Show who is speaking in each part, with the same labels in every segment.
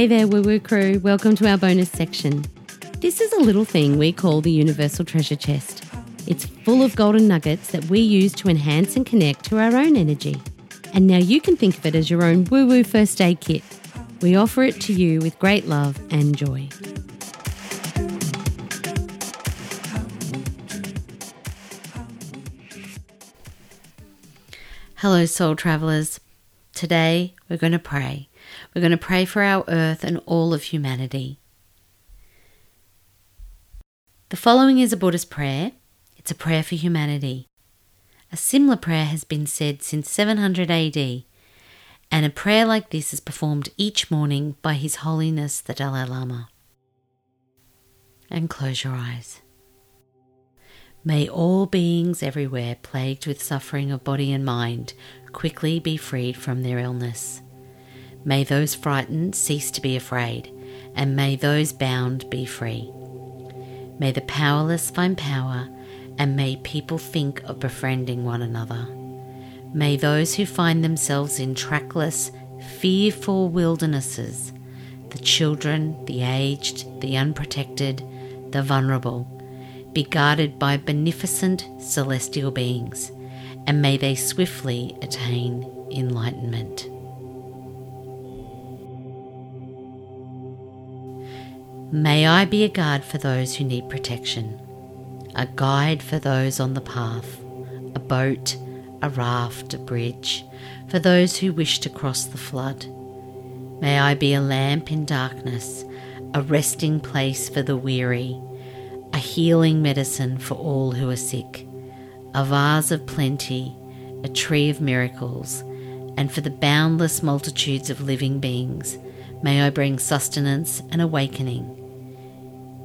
Speaker 1: Hey there, Woo Woo Crew. Welcome to our bonus section. This is a little thing we call the Universal Treasure Chest. It's full of golden nuggets that we use to enhance and connect to our own energy. And now you can think of it as your own woo woo first aid kit. We offer it to you with great love and joy. Hello, soul travelers. Today we're going to pray. We're going to pray for our earth and all of humanity. The following is a Buddhist prayer. It's a prayer for humanity. A similar prayer has been said since 700 AD, and a prayer like this is performed each morning by His Holiness the Dalai Lama. And close your eyes. May all beings everywhere plagued with suffering of body and mind quickly be freed from their illness. May those frightened cease to be afraid, and may those bound be free. May the powerless find power, and may people think of befriending one another. May those who find themselves in trackless, fearful wildernesses, the children, the aged, the unprotected, the vulnerable, be guarded by beneficent celestial beings, and may they swiftly attain enlightenment. May I be a guard for those who need protection, a guide for those on the path, a boat, a raft, a bridge, for those who wish to cross the flood. May I be a lamp in darkness, a resting place for the weary, healing medicine for all who are sick, a vase of plenty, a tree of miracles, and for the boundless multitudes of living beings, may I bring sustenance and awakening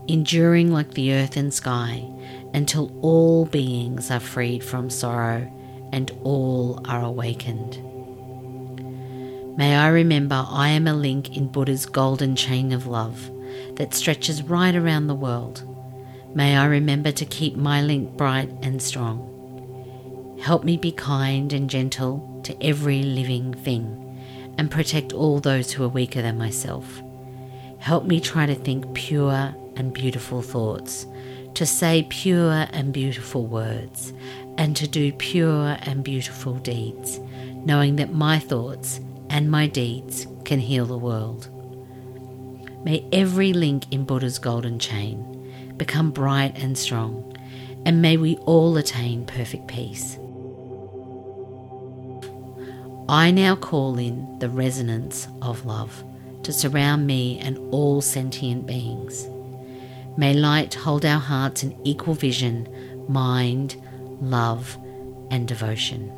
Speaker 1: enduring like the earth and sky until all beings are freed from sorrow and all are awakened. May I remember I am a link in Buddha's golden chain of love that stretches right around the world. May I remember to keep my link bright and strong. Help me be kind and gentle to every living thing and protect all those who are weaker than myself. Help me try to think pure and beautiful thoughts, to say pure and beautiful words, and to do pure and beautiful deeds, knowing that my thoughts and my deeds can heal the world. May every link in Buddha's golden chain become bright and strong, and may we all attain perfect peace. I now call in the resonance of love to surround me and all sentient beings. May light hold our hearts in equal vision, mind, love, and devotion.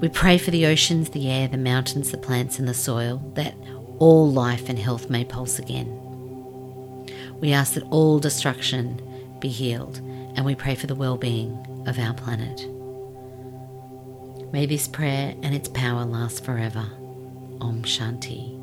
Speaker 1: We pray for the oceans, the air, the mountains, the plants, and the soil, that all life and health may pulse again. We ask that all destruction be healed, and we pray for the well being of our planet. May this prayer and its power last forever. Om Shanti.